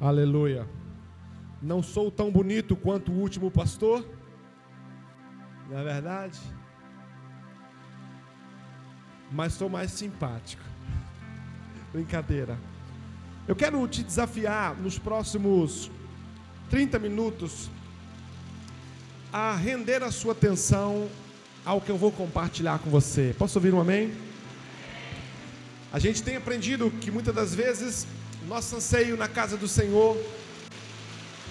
Aleluia. Não sou tão bonito quanto o último pastor, não é verdade? Mas sou mais simpático. Brincadeira. Eu quero te desafiar nos próximos 30 minutos a render a sua atenção ao que eu vou compartilhar com você. Posso ouvir um amém? A gente tem aprendido que muitas das vezes nosso anseio na casa do Senhor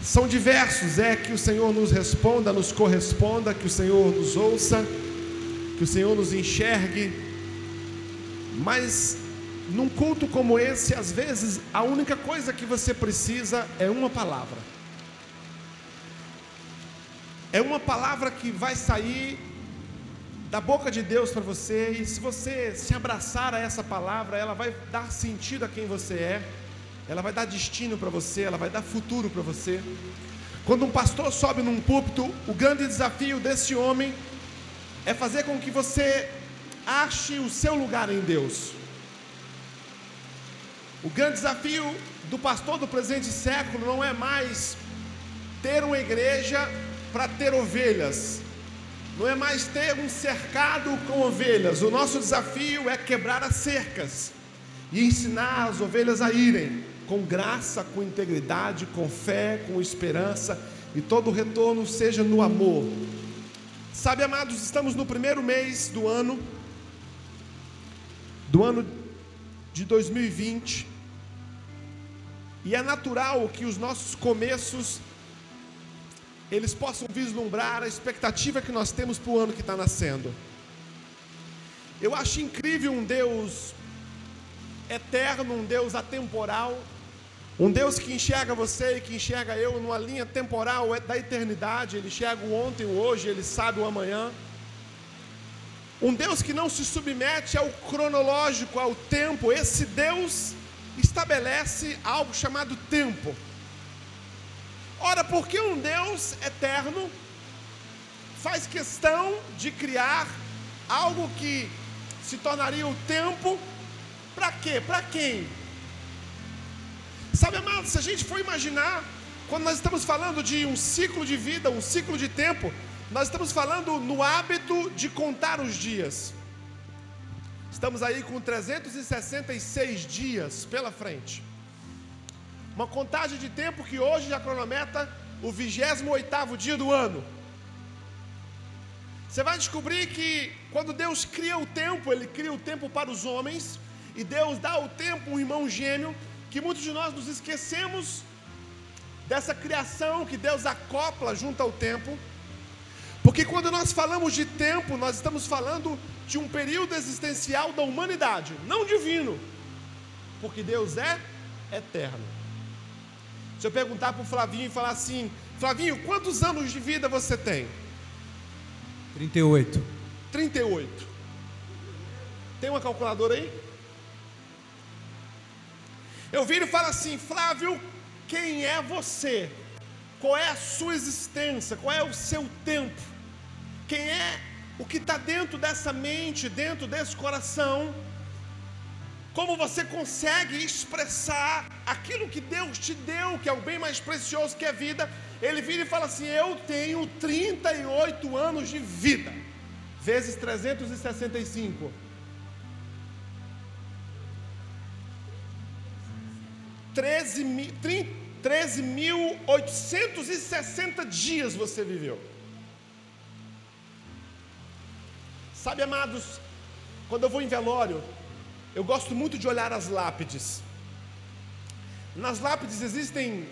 são diversos, é que o Senhor nos responda, nos corresponda, que o Senhor nos ouça, que o Senhor nos enxergue. Mas num culto como esse, às vezes a única coisa que você precisa é uma palavra. É uma palavra que vai sair da boca de Deus para você, e se você se abraçar a essa palavra, ela vai dar sentido a quem você é ela vai dar destino para você, ela vai dar futuro para você. Quando um pastor sobe num púlpito, o grande desafio desse homem é fazer com que você ache o seu lugar em Deus. O grande desafio do pastor do presente século não é mais ter uma igreja para ter ovelhas, não é mais ter um cercado com ovelhas. O nosso desafio é quebrar as cercas e ensinar as ovelhas a irem com graça, com integridade, com fé, com esperança, e todo retorno seja no amor. Sabe, amados, estamos no primeiro mês do ano, do ano de 2020, e é natural que os nossos começos eles possam vislumbrar a expectativa que nós temos para o ano que está nascendo. Eu acho incrível um Deus eterno, um Deus atemporal, um Deus que enxerga você e que enxerga eu numa linha temporal é da eternidade, ele enxerga o ontem, o hoje, ele sabe o amanhã. Um Deus que não se submete ao cronológico, ao tempo. Esse Deus estabelece algo chamado tempo. Ora, por que um Deus eterno faz questão de criar algo que se tornaria o tempo? Para quê? Para quem? Sabe, amado, se a gente for imaginar, quando nós estamos falando de um ciclo de vida, um ciclo de tempo, nós estamos falando no hábito de contar os dias. Estamos aí com 366 dias pela frente. Uma contagem de tempo que hoje já cronometra o 28 dia do ano. Você vai descobrir que quando Deus cria o tempo, Ele cria o tempo para os homens, e Deus dá o tempo um irmão gêmeo, que muitos de nós nos esquecemos dessa criação que Deus acopla junto ao tempo. Porque quando nós falamos de tempo, nós estamos falando de um período existencial da humanidade, não divino. Porque Deus é eterno. Se eu perguntar para o Flavinho e falar assim: Flavinho, quantos anos de vida você tem? 38. 38. Tem uma calculadora aí? Eu viro e falo assim: Flávio, quem é você? Qual é a sua existência? Qual é o seu tempo? Quem é o que está dentro dessa mente, dentro desse coração? Como você consegue expressar aquilo que Deus te deu, que é o bem mais precioso que é a vida? Ele vira e fala assim: Eu tenho 38 anos de vida, vezes 365. 13.860 dias você viveu. Sabe, amados, quando eu vou em velório, eu gosto muito de olhar as lápides. Nas lápides existem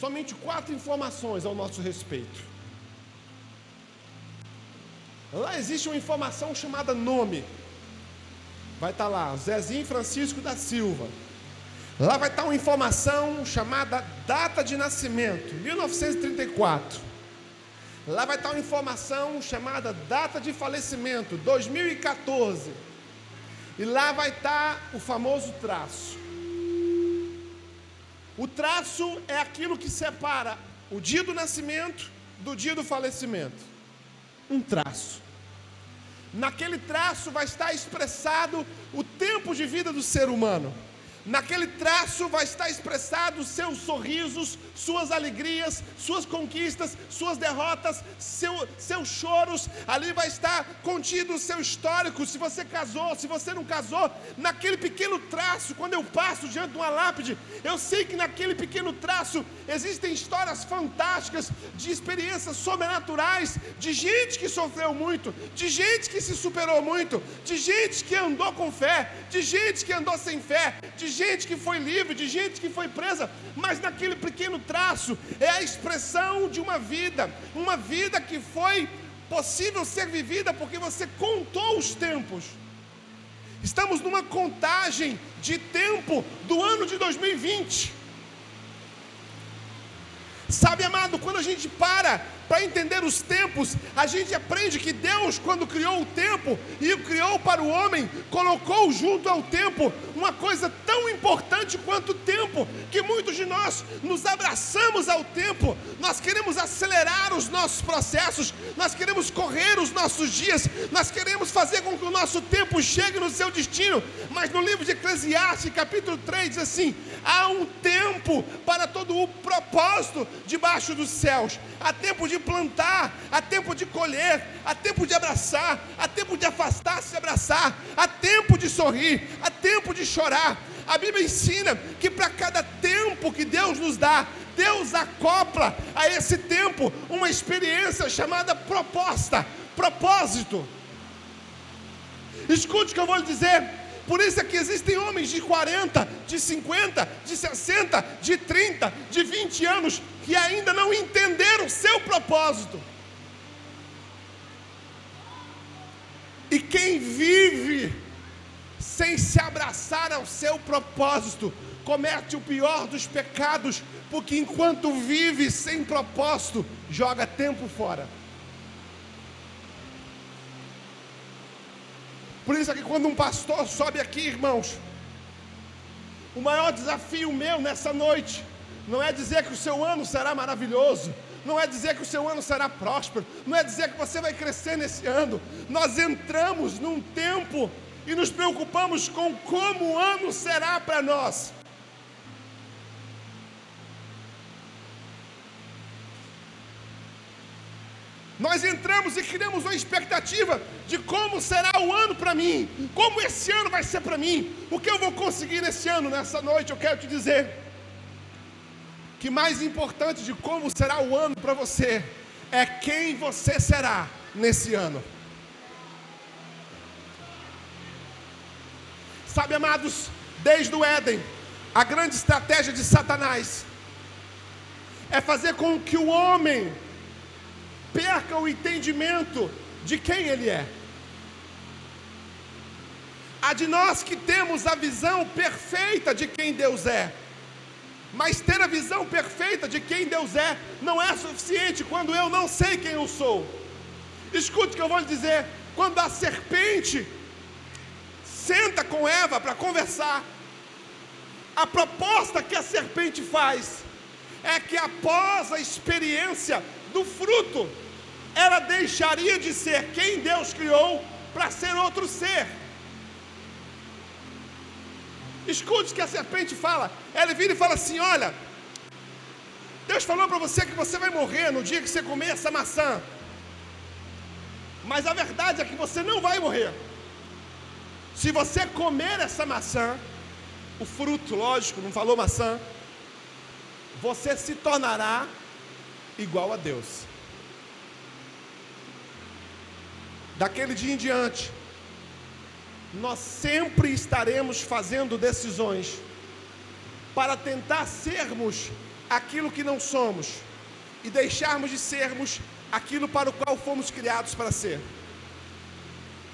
somente quatro informações ao nosso respeito. Lá existe uma informação chamada nome. Vai estar lá, Zezinho Francisco da Silva. Lá vai estar uma informação chamada data de nascimento, 1934. Lá vai estar uma informação chamada data de falecimento, 2014. E lá vai estar o famoso traço. O traço é aquilo que separa o dia do nascimento do dia do falecimento. Um traço. Naquele traço vai estar expressado o tempo de vida do ser humano. Naquele traço vai estar expressado seus sorrisos, suas alegrias, suas conquistas, suas derrotas, seu, seus choros. Ali vai estar contido o seu histórico. Se você casou, se você não casou, naquele pequeno traço, quando eu passo diante de uma lápide, eu sei que naquele pequeno traço existem histórias fantásticas de experiências sobrenaturais, de gente que sofreu muito, de gente que se superou muito, de gente que andou com fé, de gente que andou sem fé, de gente que foi livre, de gente que foi presa, mas naquele pequeno traço é a expressão de uma vida, uma vida que foi possível ser vivida porque você contou os tempos. Estamos numa contagem de tempo do ano de 2020. Sabe, amado, quando a gente para para entender os tempos, a gente aprende que Deus, quando criou o tempo e o criou para o homem, colocou junto ao tempo uma coisa tão importante quanto o tempo, que muitos de nós nos abraçamos ao tempo, nós queremos acelerar os nossos processos, nós queremos correr os nossos dias, nós queremos fazer com que o nosso tempo chegue no seu destino, mas no livro de Eclesiastes, capítulo 3, diz assim: há um tempo para todo o propósito debaixo dos céus, há tempo de plantar, há tempo de colher, há tempo de abraçar, há tempo de afastar-se e abraçar, há tempo de sorrir, há tempo de chorar. A Bíblia ensina que para cada tempo que Deus nos dá, Deus acopla a esse tempo uma experiência chamada proposta, propósito. Escute o que eu vou lhe dizer. Por isso é que existem homens de 40, de 50, de 60, de 30, de 20 anos que ainda não entenderam o seu propósito. E quem vive sem se abraçar ao seu propósito, comete o pior dos pecados, porque enquanto vive sem propósito, joga tempo fora. Por isso é que quando um pastor sobe aqui, irmãos, o maior desafio meu nessa noite não é dizer que o seu ano será maravilhoso, não é dizer que o seu ano será próspero, não é dizer que você vai crescer nesse ano. Nós entramos num tempo e nos preocupamos com como o ano será para nós. Nós entramos e criamos uma expectativa de como será o ano para mim, como esse ano vai ser para mim, o que eu vou conseguir nesse ano, nessa noite. Eu quero te dizer que mais importante de como será o ano para você é quem você será nesse ano. Sabe, amados, desde o Éden, a grande estratégia de Satanás é fazer com que o homem perca o entendimento de quem Ele é. Há de nós que temos a visão perfeita de quem Deus é. Mas ter a visão perfeita de quem Deus é não é suficiente quando eu não sei quem eu sou. Escute o que eu vou lhe dizer: quando a serpente senta com Eva para conversar, a proposta que a serpente faz é que após a experiência do fruto, ela deixaria de ser quem Deus criou para ser outro ser. Escute o que a serpente fala. Ela vira e fala assim: Olha, Deus falou para você que você vai morrer no dia que você comer essa maçã. Mas a verdade é que você não vai morrer. Se você comer essa maçã, o fruto, lógico, não falou maçã, você se tornará igual a Deus. Daquele dia em diante, nós sempre estaremos fazendo decisões para tentar sermos aquilo que não somos e deixarmos de sermos aquilo para o qual fomos criados para ser.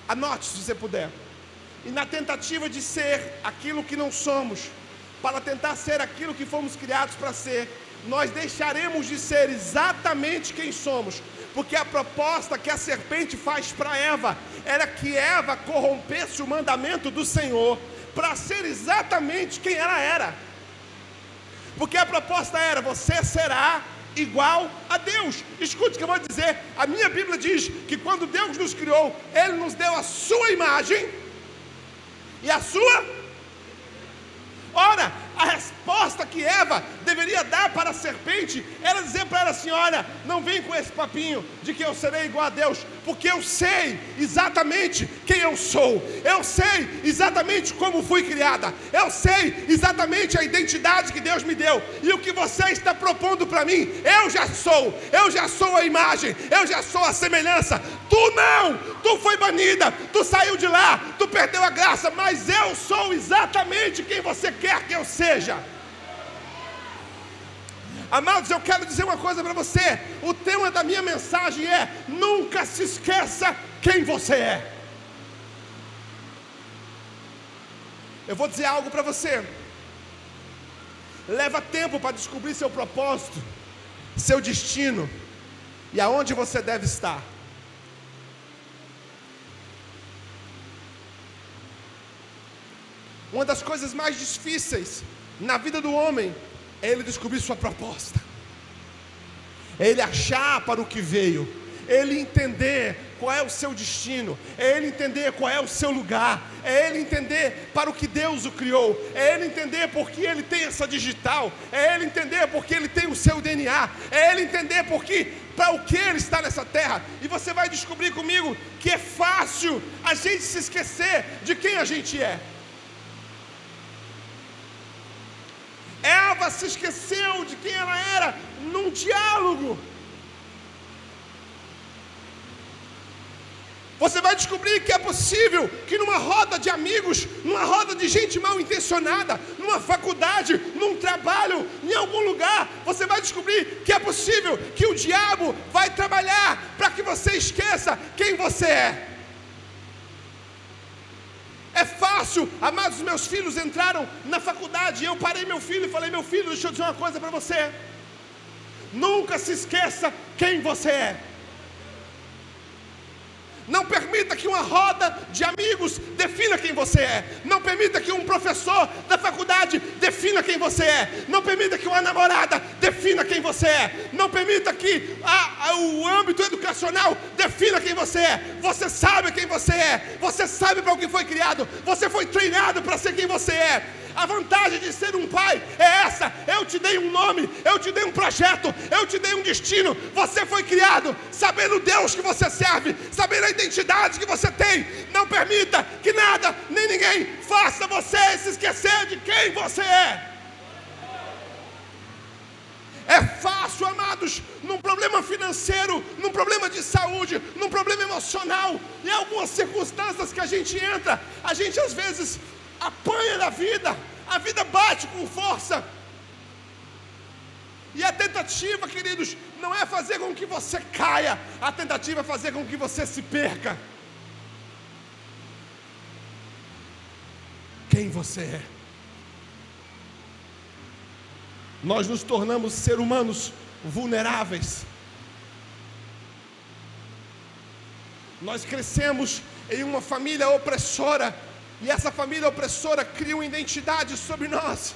Anote se você puder. E na tentativa de ser aquilo que não somos, para tentar ser aquilo que fomos criados para ser, nós deixaremos de ser exatamente quem somos, porque a proposta que a serpente faz para Eva era que Eva corrompesse o mandamento do Senhor para ser exatamente quem ela era. Porque a proposta era: você será igual a Deus. Escute o que eu vou dizer. A minha Bíblia diz que quando Deus nos criou, Ele nos deu a sua imagem e a sua Ora, a resposta que Eva deveria dar para a serpente era dizer para ela assim: Olha, não vem com esse papinho de que eu serei igual a Deus, porque eu sei exatamente quem eu sou, eu sei exatamente como fui criada, eu sei exatamente a identidade que Deus me deu, e o que você está propondo para mim, eu já sou, eu já sou a imagem, eu já sou a semelhança. Tu não, tu foi banida, tu saiu de lá, tu perdeu a graça, mas eu sou exatamente quem você quer que eu seja. Amados, eu quero dizer uma coisa para você. O tema da minha mensagem é: nunca se esqueça quem você é. Eu vou dizer algo para você. Leva tempo para descobrir seu propósito, seu destino e aonde você deve estar. Uma das coisas mais difíceis na vida do homem é ele descobrir sua proposta, é ele achar para o que veio, é ele entender qual é o seu destino, é ele entender qual é o seu lugar, é ele entender para o que Deus o criou, é ele entender por que ele tem essa digital, é ele entender por que ele tem o seu DNA, é ele entender por que para o que ele está nessa terra. E você vai descobrir comigo que é fácil a gente se esquecer de quem a gente é. Eva se esqueceu de quem ela era num diálogo. Você vai descobrir que é possível que numa roda de amigos, numa roda de gente mal intencionada, numa faculdade, num trabalho, em algum lugar, você vai descobrir que é possível que o diabo vai trabalhar para que você esqueça quem você é. É fácil, amados, meus filhos entraram na faculdade eu parei meu filho e falei: Meu filho, deixa eu dizer uma coisa para você. Nunca se esqueça quem você é. Não permita que uma roda de amigos defina quem você é. Não permita que um professor da faculdade defina quem você é. Não permita que uma namorada defina quem você é. Não permita que a, a, o âmbito educacional defina quem você é. Você sabe quem você é. Você sabe para o que foi criado. Você foi treinado para ser quem você é. A vantagem de ser um pai é essa: eu te dei um nome, eu te dei um projeto, eu te dei um destino. Você foi criado sabendo Deus que você serve, sabendo a identidade que você tem. Não permita que nada nem ninguém faça você se esquecer de quem você é. É fácil, amados, num problema financeiro, num problema de saúde, num problema emocional, em algumas circunstâncias que a gente entra, a gente às vezes apanha da vida, a vida bate com força. E a tentativa, queridos, não é fazer com que você caia, a tentativa é fazer com que você se perca. Quem você é? Nós nos tornamos seres humanos vulneráveis. Nós crescemos em uma família opressora e essa família opressora cria uma identidade sobre nós.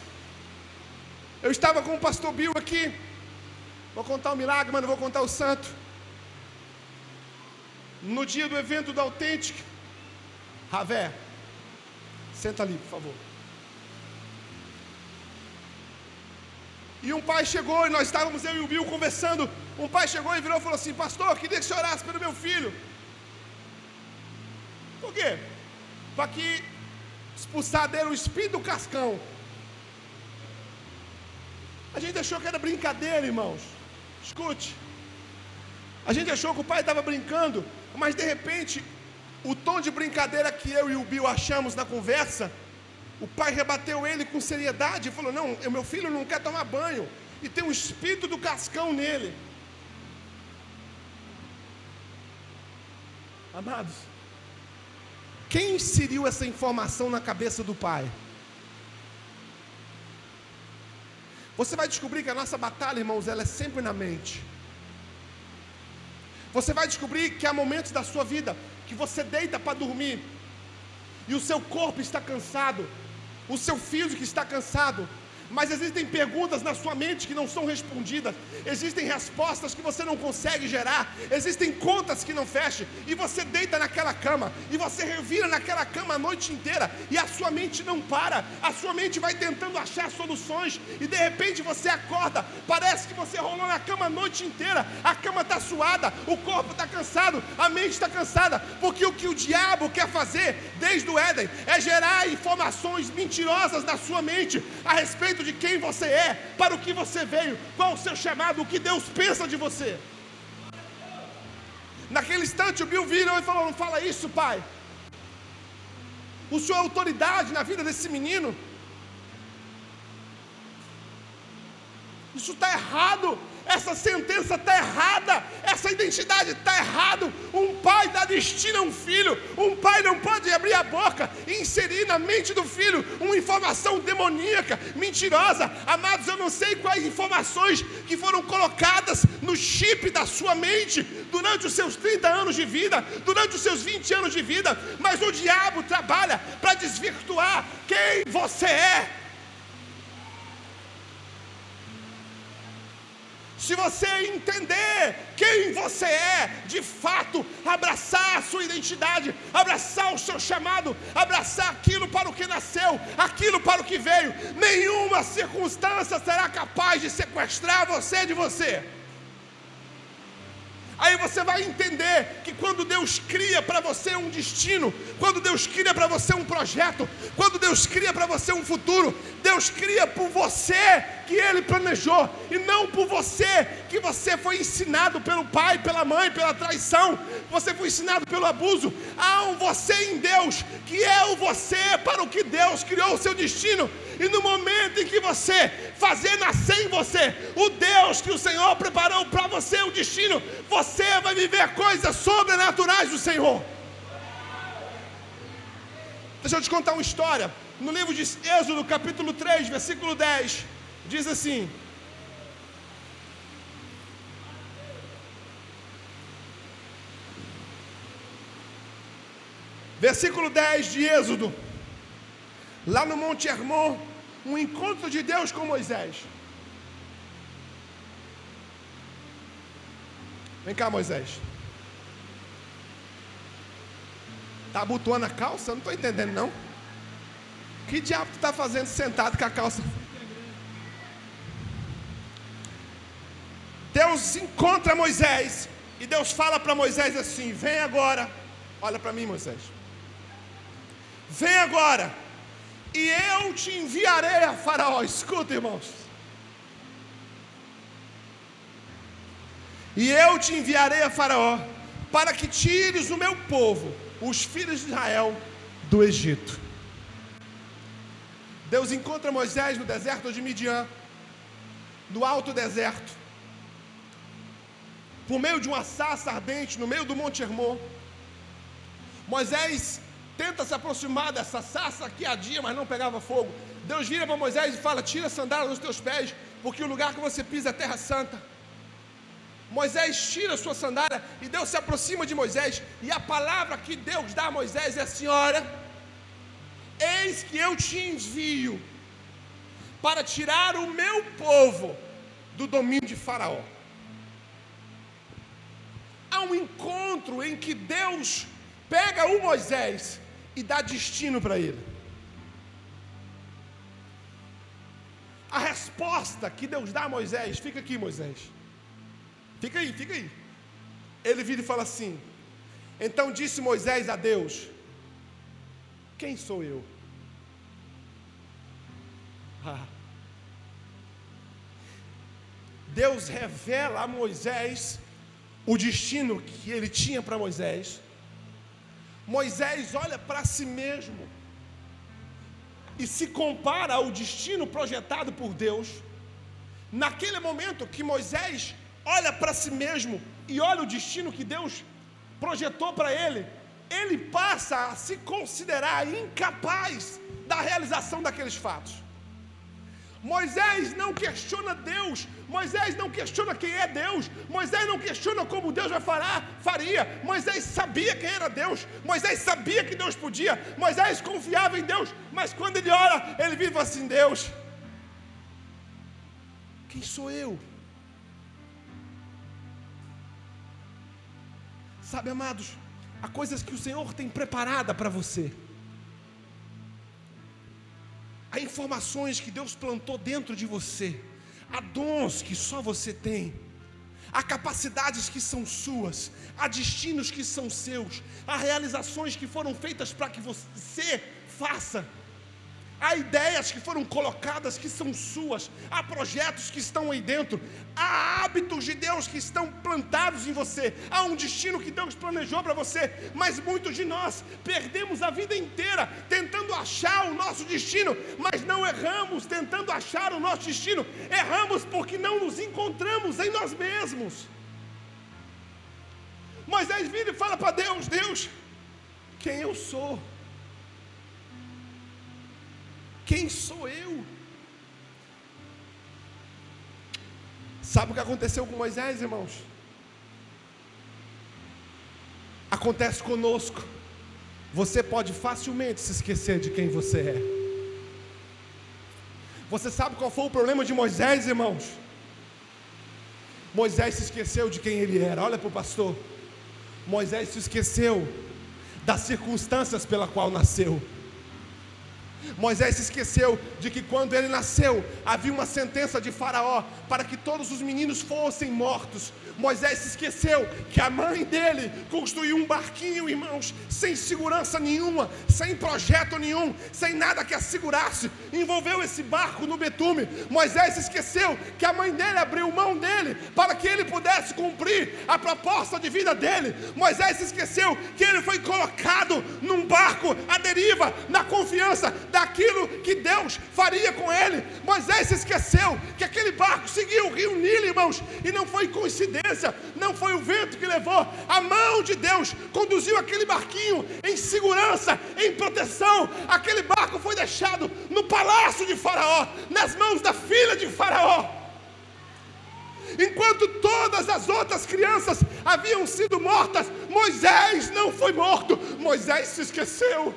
Eu estava com o pastor Bill aqui. Vou contar o milagre, mas não vou contar o santo. No dia do evento do Autêntico, Ravé, senta ali, por favor. E um pai chegou, e nós estávamos eu e o Bill conversando. Um pai chegou e virou e falou assim: Pastor, queria que você orasse pelo meu filho. Por quê? Para que expulsar dele o espírito do cascão. A gente achou que era brincadeira, irmãos. Escute. A gente achou que o pai estava brincando, mas de repente, o tom de brincadeira que eu e o Bill achamos na conversa, o pai rebateu ele com seriedade e falou: Não, meu filho não quer tomar banho, e tem um espírito do cascão nele. Amados, quem inseriu essa informação na cabeça do pai? Você vai descobrir que a nossa batalha, irmãos, ela é sempre na mente. Você vai descobrir que há momentos da sua vida que você deita para dormir e o seu corpo está cansado, o seu físico está cansado, mas existem perguntas na sua mente que não são respondidas, existem respostas que você não consegue gerar, existem contas que não fecham, e você deita naquela cama, e você revira naquela cama a noite inteira, e a sua mente não para, a sua mente vai tentando achar soluções, e de repente você acorda, parece que você rolou na cama a noite inteira, a cama está suada, o corpo está cansado, a mente está cansada, porque o que o diabo quer fazer desde o Éden é gerar informações mentirosas na sua mente a respeito de quem você é, para o que você veio, qual o seu chamado, o que Deus pensa de você. Naquele instante o Bill virou e falou: Não fala isso, pai. O senhor é autoridade na vida desse menino. Isso está errado essa sentença está errada, essa identidade está errada. Um pai dá destino a um filho, um pai não pode abrir a boca e inserir na mente do filho uma informação demoníaca, mentirosa. Amados, eu não sei quais informações que foram colocadas no chip da sua mente durante os seus 30 anos de vida, durante os seus 20 anos de vida, mas o diabo trabalha para desvirtuar quem você é. Se você entender quem você é, de fato, abraçar a sua identidade, abraçar o seu chamado, abraçar aquilo para o que nasceu, aquilo para o que veio, nenhuma circunstância será capaz de sequestrar você de você. Aí você vai entender que quando Deus cria para você um destino, quando Deus cria para você um projeto, quando Deus cria para você um futuro, Deus cria por você que Ele planejou e não por você que você foi ensinado pelo pai, pela mãe, pela traição, você foi ensinado pelo abuso. Há um você em Deus que é o você para o que Deus criou o seu destino. E no momento em que você fazer nascer em você o Deus que o Senhor preparou para você, o destino, você vai viver coisas sobrenaturais do Senhor. Deixa eu te contar uma história. No livro de Êxodo, capítulo 3, versículo 10, diz assim: Versículo 10 de Êxodo lá no Monte Hermon, um encontro de Deus com Moisés. Vem cá, Moisés. Tá abotoando a calça? Não estou entendendo, não. Que diabo tu está fazendo sentado com a calça? Deus encontra Moisés e Deus fala para Moisés assim: Vem agora. Olha para mim, Moisés. Vem agora e eu te enviarei a Faraó. Escuta, irmãos. E eu te enviarei a Faraó para que tires o meu povo, os filhos de Israel, do Egito. Deus encontra Moisés no deserto de Midian, no alto deserto, por meio de uma sarça ardente, no meio do Monte Hermon. Moisés tenta se aproximar dessa sarça que adia, mas não pegava fogo. Deus vira para Moisés e fala: Tira a sandália dos teus pés, porque o lugar que você pisa é terra santa. Moisés tira a sua sandália e Deus se aproxima de Moisés, e a palavra que Deus dá a Moisés é assim: Olha, eis que eu te envio para tirar o meu povo do domínio de Faraó. Há um encontro em que Deus pega o Moisés e dá destino para ele. A resposta que Deus dá a Moisés, fica aqui, Moisés. Fica aí, fica aí. Ele vira e fala assim: Então disse Moisés a Deus: Quem sou eu? Ah. Deus revela a Moisés o destino que ele tinha para Moisés. Moisés olha para si mesmo e se compara ao destino projetado por Deus. Naquele momento que Moisés olha para si mesmo e olha o destino que Deus projetou para ele, ele passa a se considerar incapaz da realização daqueles fatos. Moisés não questiona Deus, Moisés não questiona quem é Deus, Moisés não questiona como Deus vai falar, faria. Moisés sabia quem era Deus, Moisés sabia que Deus podia, Moisés confiava em Deus, mas quando ele ora, ele vive assim: Deus, Quem sou eu? Sabe, amados, há coisas que o Senhor tem preparada para você. Há informações que Deus plantou dentro de você. Há dons que só você tem. Há capacidades que são suas. Há destinos que são seus. Há realizações que foram feitas para que você faça. Há ideias que foram colocadas que são suas, há projetos que estão aí dentro, há hábitos de Deus que estão plantados em você, há um destino que Deus planejou para você, mas muitos de nós perdemos a vida inteira tentando achar o nosso destino, mas não erramos tentando achar o nosso destino, erramos porque não nos encontramos em nós mesmos. Moisés vira e fala para Deus: Deus, quem eu sou? Quem sou eu? Sabe o que aconteceu com Moisés, irmãos? Acontece conosco. Você pode facilmente se esquecer de quem você é. Você sabe qual foi o problema de Moisés, irmãos? Moisés se esqueceu de quem ele era. Olha para o pastor. Moisés se esqueceu das circunstâncias pela qual nasceu. Moisés se esqueceu de que quando ele nasceu, havia uma sentença de Faraó para que todos os meninos fossem mortos. Moisés se esqueceu que a mãe dele construiu um barquinho, irmãos, sem segurança nenhuma, sem projeto nenhum, sem nada que assegurasse. Envolveu esse barco no betume. Moisés se esqueceu que a mãe dele abriu mão dele para que ele pudesse cumprir a proposta de vida dele. Moisés se esqueceu que ele foi colocado num barco à deriva, na confiança daquilo que Deus faria com ele. Moisés se esqueceu que aquele barco seguiu o rio Nilo, irmãos, e não foi coincidência não foi o vento que levou, a mão de Deus conduziu aquele barquinho em segurança, em proteção. Aquele barco foi deixado no palácio de Faraó, nas mãos da filha de Faraó. Enquanto todas as outras crianças haviam sido mortas, Moisés não foi morto, Moisés se esqueceu.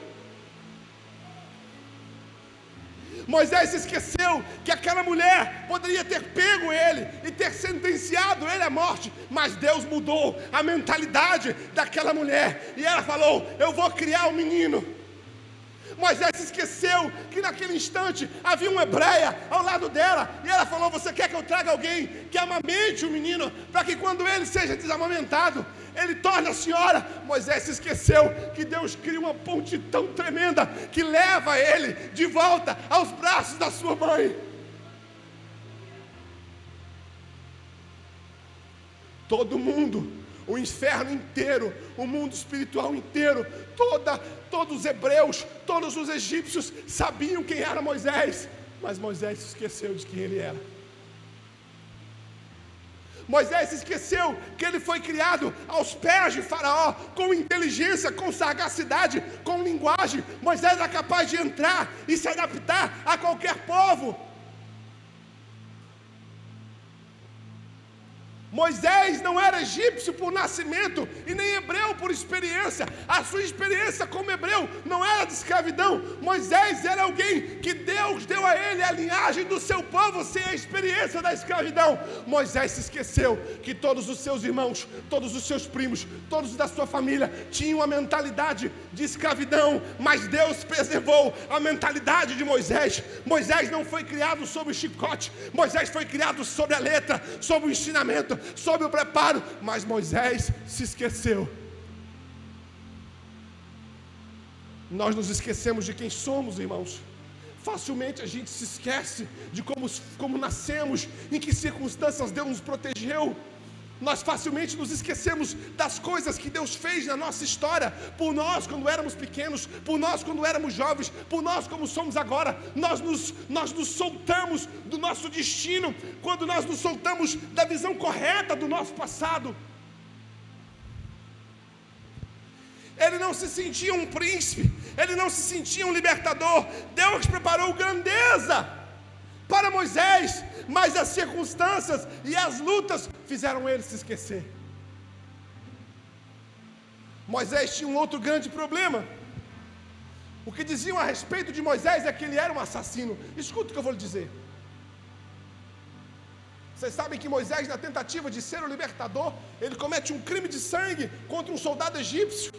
Moisés esqueceu que aquela mulher poderia ter pego ele e ter sentenciado ele à morte, mas Deus mudou a mentalidade daquela mulher e ela falou: Eu vou criar um menino. Moisés esqueceu que naquele instante havia uma hebreia ao lado dela, e ela falou: Você quer que eu traga alguém que amamente o menino, para que quando ele seja desamamentado, ele torne a senhora. Moisés se esqueceu que Deus cria uma ponte tão tremenda que leva ele de volta aos braços da sua mãe. Todo mundo, o inferno inteiro, o mundo espiritual inteiro, toda, todos os hebreus, todos os egípcios sabiam quem era Moisés, mas Moisés se esqueceu de quem ele era. Moisés esqueceu que ele foi criado aos pés de Faraó, com inteligência, com sagacidade, com linguagem. Moisés era capaz de entrar e se adaptar a qualquer povo. Moisés não era egípcio por nascimento e nem hebreu por experiência. A sua experiência como hebreu não era de escravidão. Moisés era alguém que Deus deu a ele a linhagem do seu povo sem a experiência da escravidão. Moisés se esqueceu que todos os seus irmãos, todos os seus primos, todos da sua família tinham a mentalidade de escravidão, mas Deus preservou a mentalidade de Moisés. Moisés não foi criado sob o chicote, Moisés foi criado sobre a letra, sob o ensinamento sob o preparo, mas Moisés se esqueceu. Nós nos esquecemos de quem somos, irmãos. Facilmente a gente se esquece de como, como nascemos, em que circunstâncias Deus nos protegeu. Nós facilmente nos esquecemos das coisas que Deus fez na nossa história, por nós quando éramos pequenos, por nós quando éramos jovens, por nós como somos agora. Nós nos, nós nos soltamos do nosso destino, quando nós nos soltamos da visão correta do nosso passado. Ele não se sentia um príncipe, ele não se sentia um libertador. Deus preparou grandeza para Moisés, mas as circunstâncias e as lutas fizeram ele se esquecer. Moisés tinha um outro grande problema. O que diziam a respeito de Moisés é que ele era um assassino. Escuta o que eu vou lhe dizer. Vocês sabem que Moisés, na tentativa de ser o libertador, ele comete um crime de sangue contra um soldado egípcio.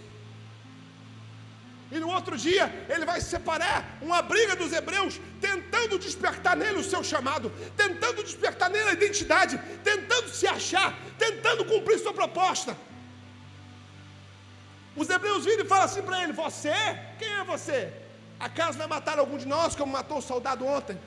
E no outro dia, ele vai separar uma briga dos hebreus, tentando despertar nele o seu chamado, tentando despertar nele a identidade, tentando se achar, tentando cumprir sua proposta. Os hebreus viram e falam assim para ele: Você? Quem é você? Acaso vai matar algum de nós, como matou o soldado ontem?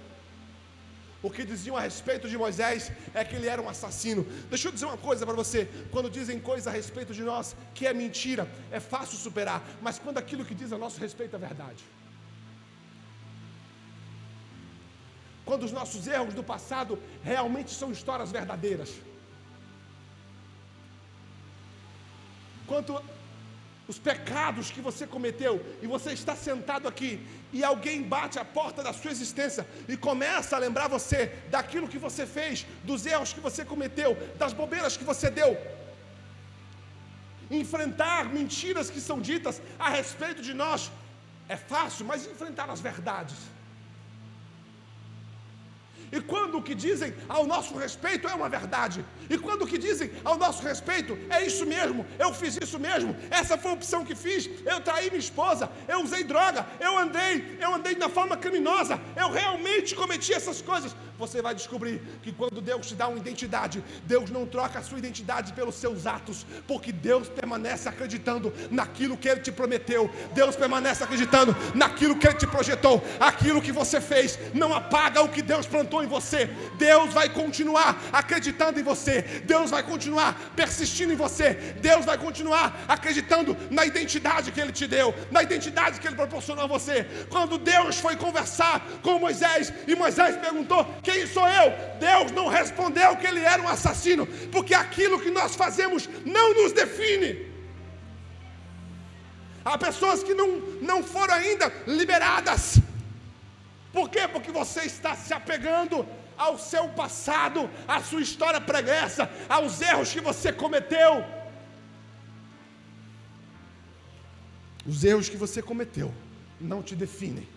O que diziam a respeito de Moisés é que ele era um assassino. Deixa eu dizer uma coisa para você: quando dizem coisa a respeito de nós que é mentira, é fácil superar, mas quando aquilo que diz a nosso respeito é verdade. Quando os nossos erros do passado realmente são histórias verdadeiras. Quando os pecados que você cometeu, e você está sentado aqui, e alguém bate a porta da sua existência e começa a lembrar você daquilo que você fez, dos erros que você cometeu, das bobeiras que você deu. Enfrentar mentiras que são ditas a respeito de nós é fácil, mas enfrentar as verdades e quando o que dizem ao nosso respeito é uma verdade. E quando o que dizem ao nosso respeito é isso mesmo, eu fiz isso mesmo, essa foi a opção que fiz, eu traí minha esposa, eu usei droga, eu andei, eu andei da forma criminosa, eu realmente cometi essas coisas. Você vai descobrir que quando Deus te dá uma identidade, Deus não troca a sua identidade pelos seus atos, porque Deus permanece acreditando naquilo que Ele te prometeu, Deus permanece acreditando naquilo que Ele te projetou, aquilo que você fez, não apaga o que Deus plantou em você. Deus vai continuar acreditando em você. Deus vai continuar persistindo em você. Deus vai continuar acreditando na identidade que Ele te deu, na identidade que Ele proporcionou a você. Quando Deus foi conversar com Moisés e Moisés perguntou: Quem sou eu? Deus não respondeu que ele era um assassino, porque aquilo que nós fazemos não nos define. Há pessoas que não, não foram ainda liberadas por quê? Porque você está se apegando ao seu passado, à sua história pregressa, aos erros que você cometeu. Os erros que você cometeu não te definem.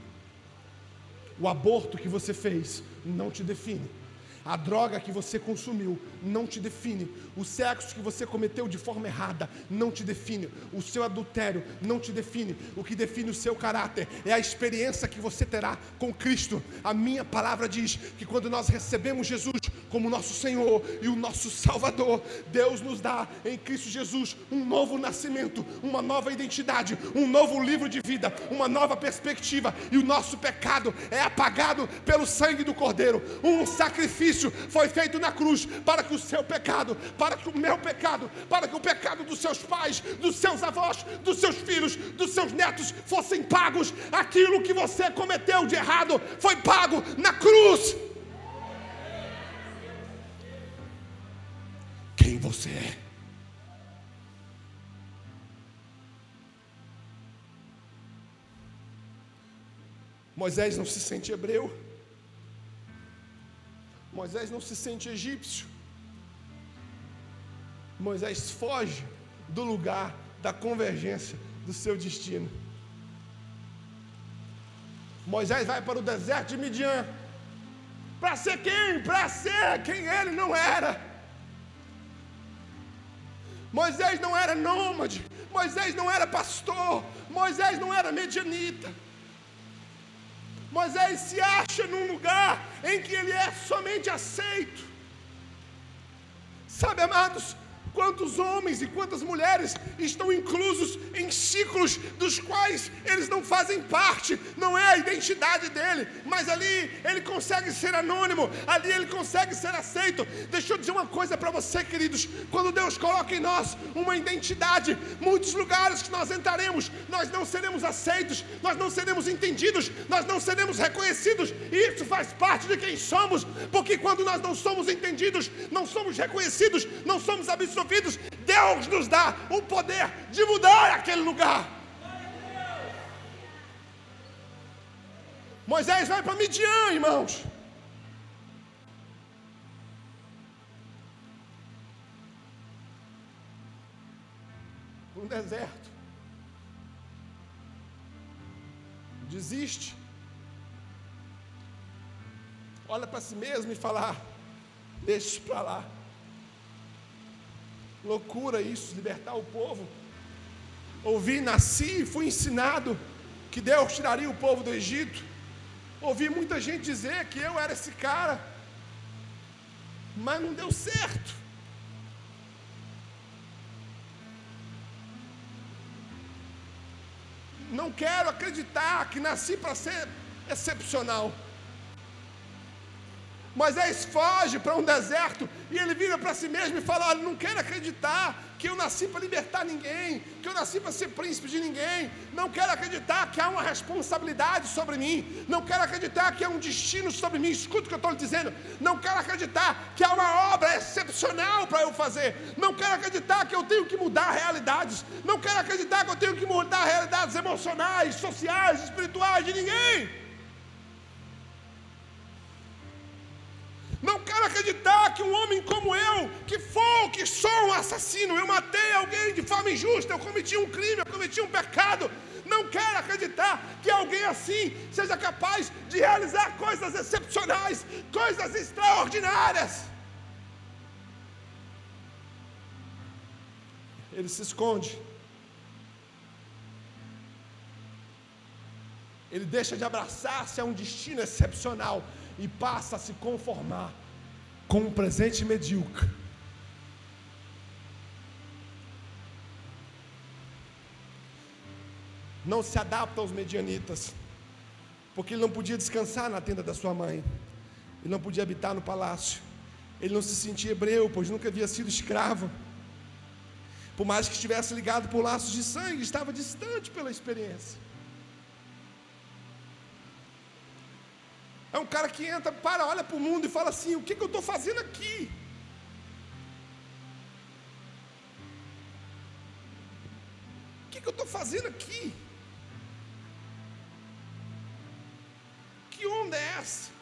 O aborto que você fez não te define. A droga que você consumiu não te define. O sexo que você cometeu de forma errada não te define. O seu adultério não te define. O que define o seu caráter é a experiência que você terá com Cristo. A minha palavra diz que quando nós recebemos Jesus como nosso Senhor e o nosso Salvador, Deus nos dá em Cristo Jesus um novo nascimento, uma nova identidade, um novo livro de vida, uma nova perspectiva. E o nosso pecado é apagado pelo sangue do Cordeiro. Um sacrifício sacrifício foi feito na cruz para que o seu pecado, para que o meu pecado, para que o pecado dos seus pais, dos seus avós, dos seus filhos, dos seus netos fossem pagos. Aquilo que você cometeu de errado foi pago na cruz. Quem você é? Moisés não se sente hebreu. Moisés não se sente egípcio. Moisés foge do lugar da convergência do seu destino. Moisés vai para o deserto de Midian. Para ser quem? Para ser quem ele não era. Moisés não era nômade. Moisés não era pastor. Moisés não era medianita. Moisés se acha num lugar em que ele é somente aceito. Sabe, amados, quantos homens e quantas mulheres estão inclusos em ciclos dos quais eles não fazem parte, não é a identidade dele, mas ali ele consegue ser anônimo, ali ele consegue ser aceito. Deixa eu dizer uma coisa para você, queridos: quando Deus coloca em nós uma identidade, muitos lugares que nós entraremos, nós não seremos aceitos, nós não seremos entendidos, nós não seremos reconhecidos, e isso faz parte de quem somos, porque quando nós não somos entendidos, não somos reconhecidos, não somos absorvidos ouvidos, Deus nos dá o poder de mudar aquele lugar. Moisés vai para Midian, irmãos. Um deserto. Desiste. Olha para si mesmo e fala: Deixa isso para lá. Loucura isso, libertar o povo. Ouvi, nasci e fui ensinado que Deus tiraria o povo do Egito. Ouvi muita gente dizer que eu era esse cara, mas não deu certo. Não quero acreditar que nasci para ser excepcional. Moisés foge para um deserto e ele vira para si mesmo e fala: Olha, não quero acreditar que eu nasci para libertar ninguém, que eu nasci para ser príncipe de ninguém, não quero acreditar que há uma responsabilidade sobre mim, não quero acreditar que há um destino sobre mim. Escuta o que eu estou lhe dizendo, não quero acreditar que há uma obra excepcional para eu fazer, não quero acreditar que eu tenho que mudar realidades, não quero acreditar que eu tenho que mudar realidades emocionais, sociais, espirituais de ninguém. Não quero acreditar que um homem como eu, que for, que sou um assassino, eu matei alguém de forma injusta, eu cometi um crime, eu cometi um pecado. Não quero acreditar que alguém assim seja capaz de realizar coisas excepcionais, coisas extraordinárias. Ele se esconde. Ele deixa de abraçar-se a um destino excepcional e passa a se conformar com um presente medíocre. Não se adapta aos medianitas, porque ele não podia descansar na tenda da sua mãe, ele não podia habitar no palácio, ele não se sentia hebreu, pois nunca havia sido escravo. Por mais que estivesse ligado por laços de sangue, estava distante pela experiência. É um cara que entra, para, olha para o mundo e fala assim: o que, que eu estou fazendo aqui? O que, que eu estou fazendo aqui? Que onda é essa?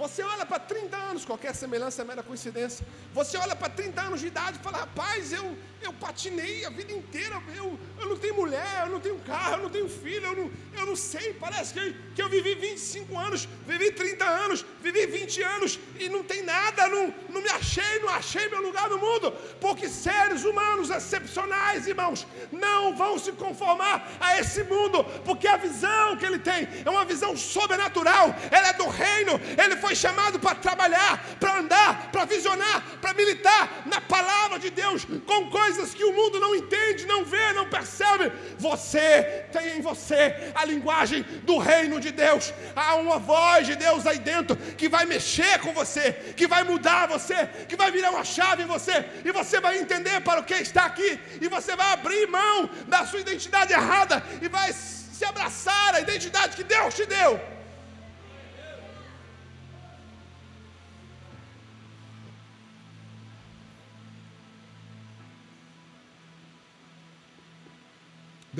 Você olha para 30 anos, qualquer semelhança é mera coincidência. Você olha para 30 anos de idade e fala: rapaz, eu, eu patinei a vida inteira, eu, eu não tenho mulher, eu não tenho carro, eu não tenho filho, eu não, eu não sei. Parece que, que eu vivi 25 anos, vivi 30 anos, vivi 20 anos e não tem nada, não, não me achei, não achei meu lugar no mundo. Porque seres humanos excepcionais, irmãos, não vão se conformar a esse mundo, porque a visão que ele tem é uma visão sobrenatural, ela é do reino, ele foi foi chamado para trabalhar, para andar, para visionar, para militar na palavra de Deus, com coisas que o mundo não entende, não vê, não percebe. Você tem em você a linguagem do reino de Deus. Há uma voz de Deus aí dentro que vai mexer com você, que vai mudar você, que vai virar uma chave em você, e você vai entender para o que está aqui, e você vai abrir mão da sua identidade errada e vai se abraçar a identidade que Deus te deu.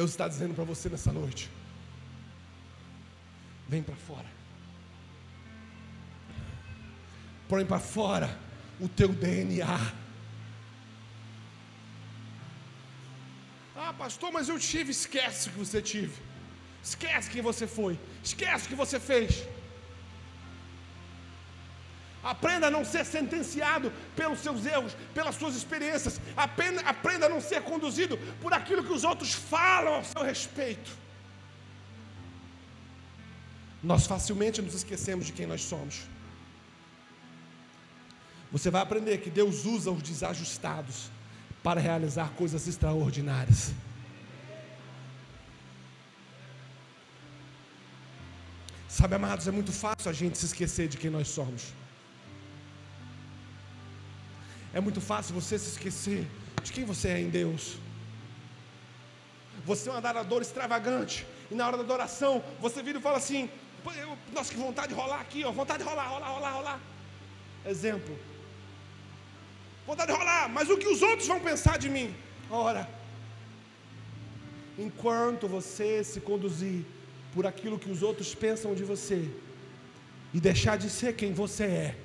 Deus está dizendo para você nessa noite: vem para fora. Põe para fora o teu DNA. Ah, pastor, mas eu tive. Esquece o que você tive. Esquece quem você foi. Esquece o que você fez. Aprenda a não ser sentenciado pelos seus erros, pelas suas experiências. Aprenda, a não ser conduzido por aquilo que os outros falam ao seu respeito. Nós facilmente nos esquecemos de quem nós somos. Você vai aprender que Deus usa os desajustados para realizar coisas extraordinárias. Sabe, amados, é muito fácil a gente se esquecer de quem nós somos. É muito fácil você se esquecer de quem você é em Deus. Você é um adorador extravagante. E na hora da adoração, você vira e fala assim: Nossa, que vontade de rolar aqui, ó, vontade de rolar, rolar, rolar, rolar. Exemplo. Vontade de rolar, mas o que os outros vão pensar de mim? Ora, enquanto você se conduzir por aquilo que os outros pensam de você e deixar de ser quem você é,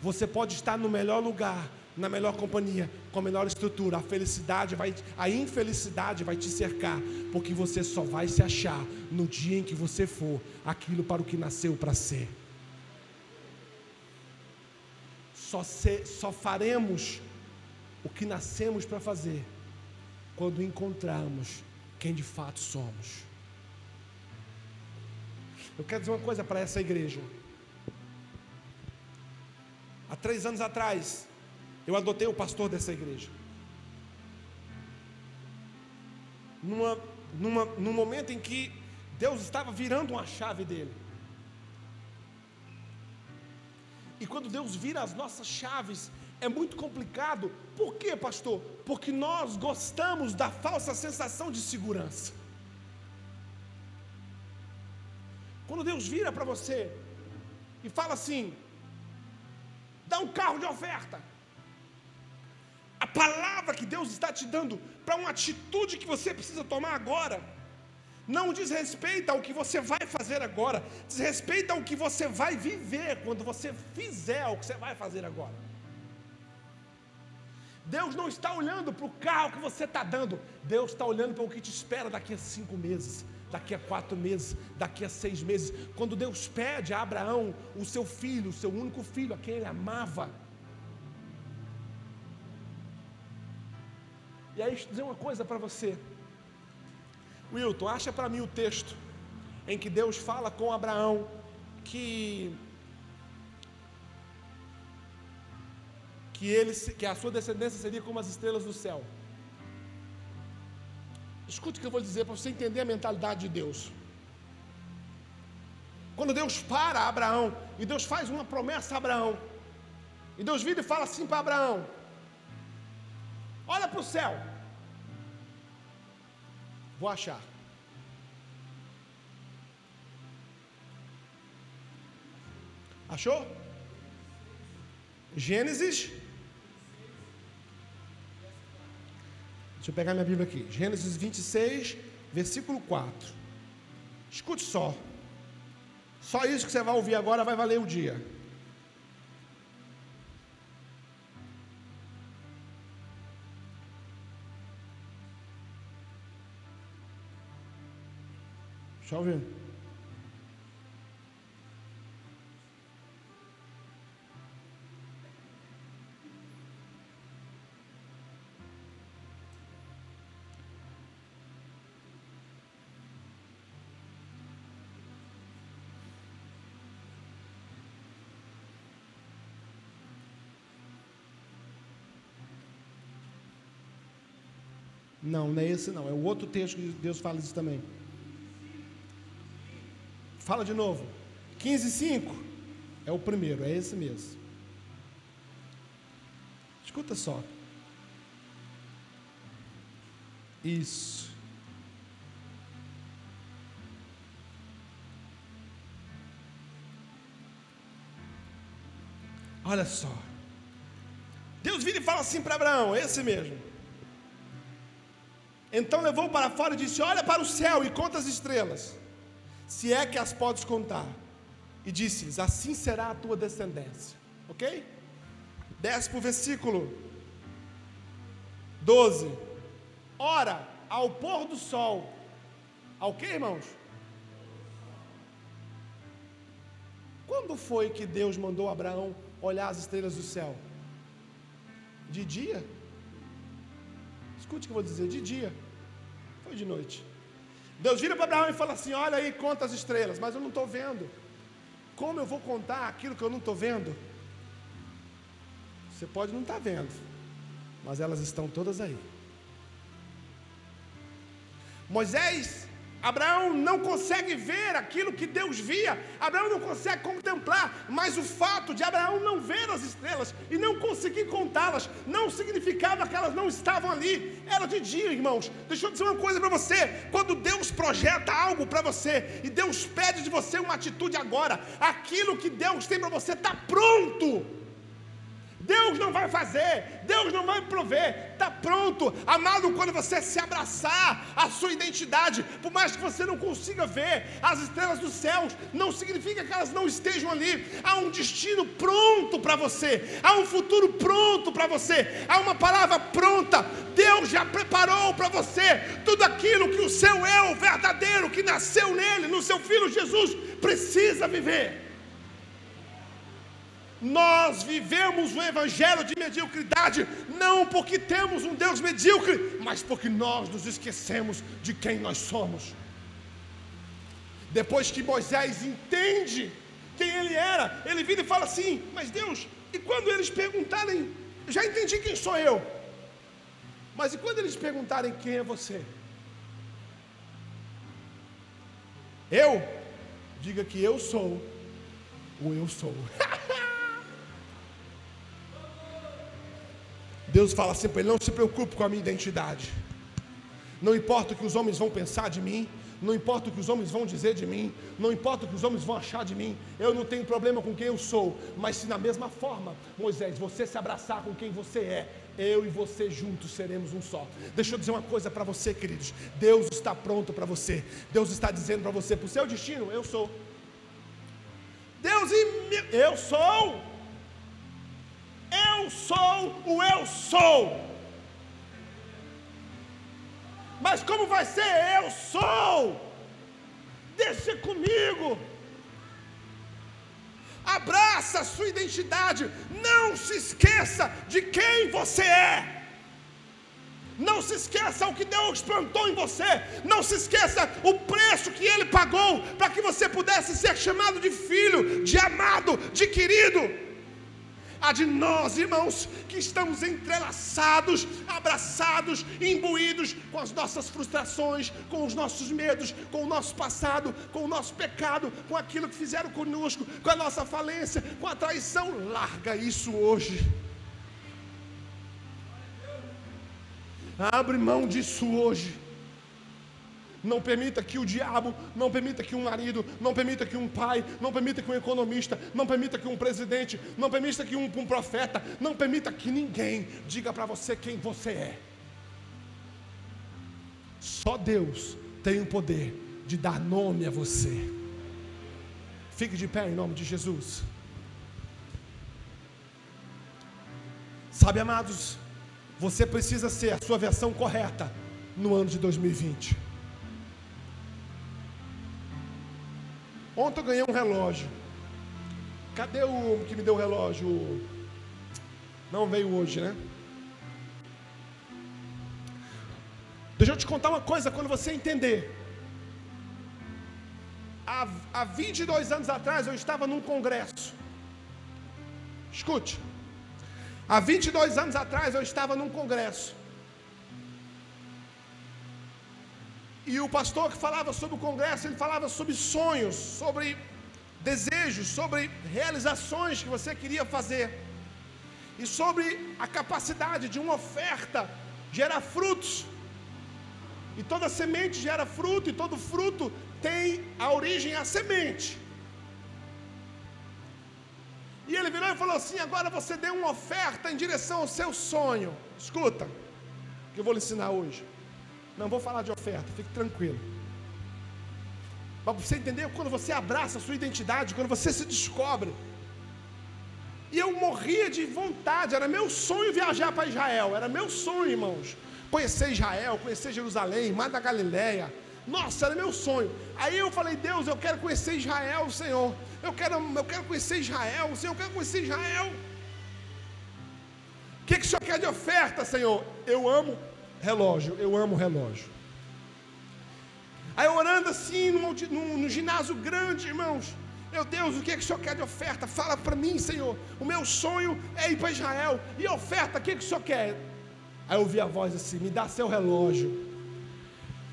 você pode estar no melhor lugar, na melhor companhia, com a melhor estrutura. A felicidade vai, a infelicidade vai te cercar, porque você só vai se achar no dia em que você for aquilo para o que nasceu para ser. só, ser, só faremos o que nascemos para fazer quando encontrarmos quem de fato somos. Eu quero dizer uma coisa para essa igreja. Há três anos atrás, eu adotei o pastor dessa igreja. Numa, numa, num momento em que Deus estava virando uma chave dele. E quando Deus vira as nossas chaves, é muito complicado. Por quê, pastor? Porque nós gostamos da falsa sensação de segurança. Quando Deus vira para você e fala assim: dá um carro de oferta. A palavra que Deus está te dando para uma atitude que você precisa tomar agora não diz respeito ao que você vai fazer agora, diz respeito ao que você vai viver quando você fizer o que você vai fazer agora. Deus não está olhando para o carro que você está dando, Deus está olhando para o que te espera daqui a cinco meses, daqui a quatro meses, daqui a seis meses. Quando Deus pede a Abraão o seu filho, o seu único filho, a quem ele amava. E aí, deixa eu dizer uma coisa para você. Wilton, acha para mim o texto em que Deus fala com Abraão que que ele que a sua descendência seria como as estrelas do céu. Escute o que eu vou dizer para você entender a mentalidade de Deus. Quando Deus para Abraão e Deus faz uma promessa a Abraão, e Deus vira e fala assim para Abraão: Olha para o céu, Vou achar. Achou? Gênesis. Deixa eu pegar minha Bíblia aqui. Gênesis 26, versículo 4. Escute só. Só isso que você vai ouvir agora vai valer o dia. Está ouvindo? Não, não é esse não. É o outro texto que Deus fala isso também. Fala de novo. 15, 5. É o primeiro, é esse mesmo. Escuta só. Isso. Olha só. Deus vira e fala assim para Abraão, esse mesmo. Então levou para fora e disse: Olha para o céu e conta as estrelas se é que as podes contar. E disse: Assim será a tua descendência. Ok? Desce para o versículo 12. Ora, ao pôr do sol. Ao que, irmãos? Quando foi que Deus mandou Abraão olhar as estrelas do céu? De dia? Escute o que eu vou dizer: de dia. Foi de noite. Deus vira para Abraão e fala assim: Olha aí, conta as estrelas, mas eu não estou vendo. Como eu vou contar aquilo que eu não estou vendo? Você pode não estar tá vendo, mas elas estão todas aí. Moisés Abraão não consegue ver aquilo que Deus via, Abraão não consegue contemplar, mas o fato de Abraão não ver as estrelas e não conseguir contá-las, não significava que elas não estavam ali, era de dia, irmãos. Deixa eu dizer uma coisa para você: quando Deus projeta algo para você e Deus pede de você uma atitude agora, aquilo que Deus tem para você está pronto. Deus não vai fazer, Deus não vai prover, está pronto. Amado, quando você se abraçar a sua identidade, por mais que você não consiga ver as estrelas dos céus, não significa que elas não estejam ali. Há um destino pronto para você, há um futuro pronto para você, há uma palavra pronta. Deus já preparou para você tudo aquilo que o seu eu verdadeiro, que nasceu nele, no seu filho Jesus, precisa viver. Nós vivemos o evangelho de mediocridade, não porque temos um Deus medíocre, mas porque nós nos esquecemos de quem nós somos. Depois que Moisés entende quem ele era, ele vira e fala assim: Mas Deus, e quando eles perguntarem, já entendi quem sou eu, mas e quando eles perguntarem quem é você? Eu, diga que eu sou o eu sou. Deus fala assim para ele: não se preocupe com a minha identidade. Não importa o que os homens vão pensar de mim, não importa o que os homens vão dizer de mim, não importa o que os homens vão achar de mim, eu não tenho problema com quem eu sou, mas se na mesma forma, Moisés, você se abraçar com quem você é, eu e você juntos seremos um só. Deixa eu dizer uma coisa para você, queridos: Deus está pronto para você, Deus está dizendo para você, para o seu destino, eu sou. Deus, eu sou. Eu sou o eu sou. Mas como vai ser? Eu sou. Deixa comigo. Abraça a sua identidade. Não se esqueça de quem você é. Não se esqueça o que Deus plantou em você. Não se esqueça o preço que Ele pagou para que você pudesse ser chamado de filho, de amado, de querido a de nós, irmãos, que estamos entrelaçados, abraçados, imbuídos com as nossas frustrações, com os nossos medos, com o nosso passado, com o nosso pecado, com aquilo que fizeram conosco, com a nossa falência, com a traição. Larga isso hoje. Abre mão disso hoje. Não permita que o diabo, não permita que um marido, não permita que um pai, não permita que um economista, não permita que um presidente, não permita que um, um profeta, não permita que ninguém diga para você quem você é. Só Deus tem o poder de dar nome a você. Fique de pé em nome de Jesus. Sabe, amados, você precisa ser a sua versão correta no ano de 2020. Ontem eu ganhei um relógio. Cadê o que me deu o relógio? Não veio hoje, né? Deixa eu te contar uma coisa quando você entender. Há, há 22 anos atrás eu estava num congresso. Escute. Há 22 anos atrás eu estava num congresso. E o pastor que falava sobre o congresso, ele falava sobre sonhos, sobre desejos, sobre realizações que você queria fazer. E sobre a capacidade de uma oferta gerar frutos. E toda semente gera fruto, e todo fruto tem a origem a semente. E ele virou e falou assim: agora você dê uma oferta em direção ao seu sonho. Escuta, que eu vou lhe ensinar hoje. Não vou falar de oferta, fique tranquilo. Para você entender, quando você abraça a sua identidade, quando você se descobre. E eu morria de vontade, era meu sonho viajar para Israel, era meu sonho, irmãos. Conhecer Israel, conhecer Jerusalém, Mar da Galileia. Nossa, era meu sonho. Aí eu falei, Deus, eu quero conhecer Israel, Senhor. Eu quero, eu quero conhecer Israel, Senhor, eu quero conhecer Israel. O que, que o Senhor quer de oferta, Senhor? Eu amo relógio, eu amo relógio. Aí orando assim, no ginásio grande, irmãos. Meu Deus, o que, é que o Senhor quer de oferta? Fala para mim, Senhor. O meu sonho é ir para Israel. E oferta, o que, é que o Senhor quer? Aí eu ouvi a voz assim: me dá seu relógio.